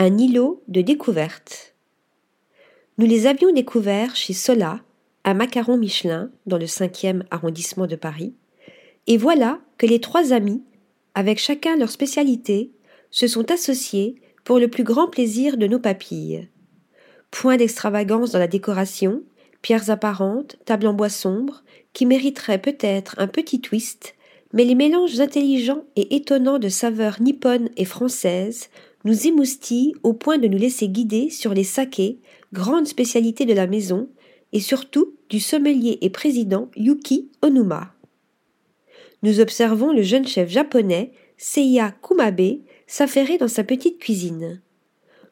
un îlot de découverte. Nous les avions découverts chez Sola, un macaron Michelin dans le 5e arrondissement de Paris, et voilà que les trois amis, avec chacun leur spécialité, se sont associés pour le plus grand plaisir de nos papilles. Point d'extravagance dans la décoration, pierres apparentes, table en bois sombre, qui mériterait peut-être un petit twist, mais les mélanges intelligents et étonnants de saveurs nippones et françaises nous émoustillent au point de nous laisser guider sur les sakés, grande spécialité de la maison, et surtout du sommelier et président Yuki Onuma. Nous observons le jeune chef japonais, Seiya Kumabe, s'affairer dans sa petite cuisine.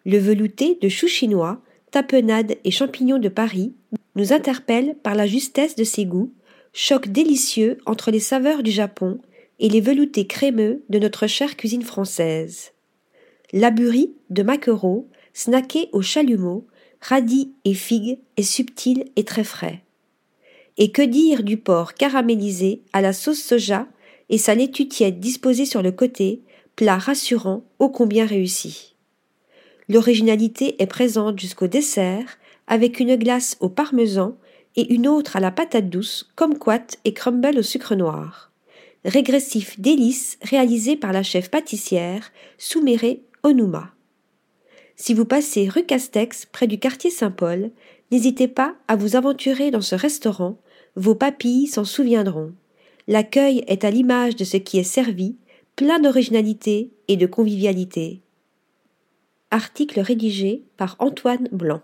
Le velouté de choux chinois, tapenade et champignons de Paris nous interpelle par la justesse de ses goûts, choc délicieux entre les saveurs du Japon et les veloutés crémeux de notre chère cuisine française. Laburi de maquereau, snacké au chalumeau, radis et figues est subtil et très frais. Et que dire du porc caramélisé à la sauce soja et sa laitue tiède disposée sur le côté, plat rassurant ô combien réussi. L'originalité est présente jusqu'au dessert, avec une glace au parmesan et une autre à la patate douce, comme quat et crumble au sucre noir. Régressif délice réalisé par la chef pâtissière Souméré Onuma. Si vous passez rue Castex, près du quartier Saint-Paul, n'hésitez pas à vous aventurer dans ce restaurant, vos papilles s'en souviendront. L'accueil est à l'image de ce qui est servi, plein d'originalité et de convivialité. Article rédigé par Antoine Blanc.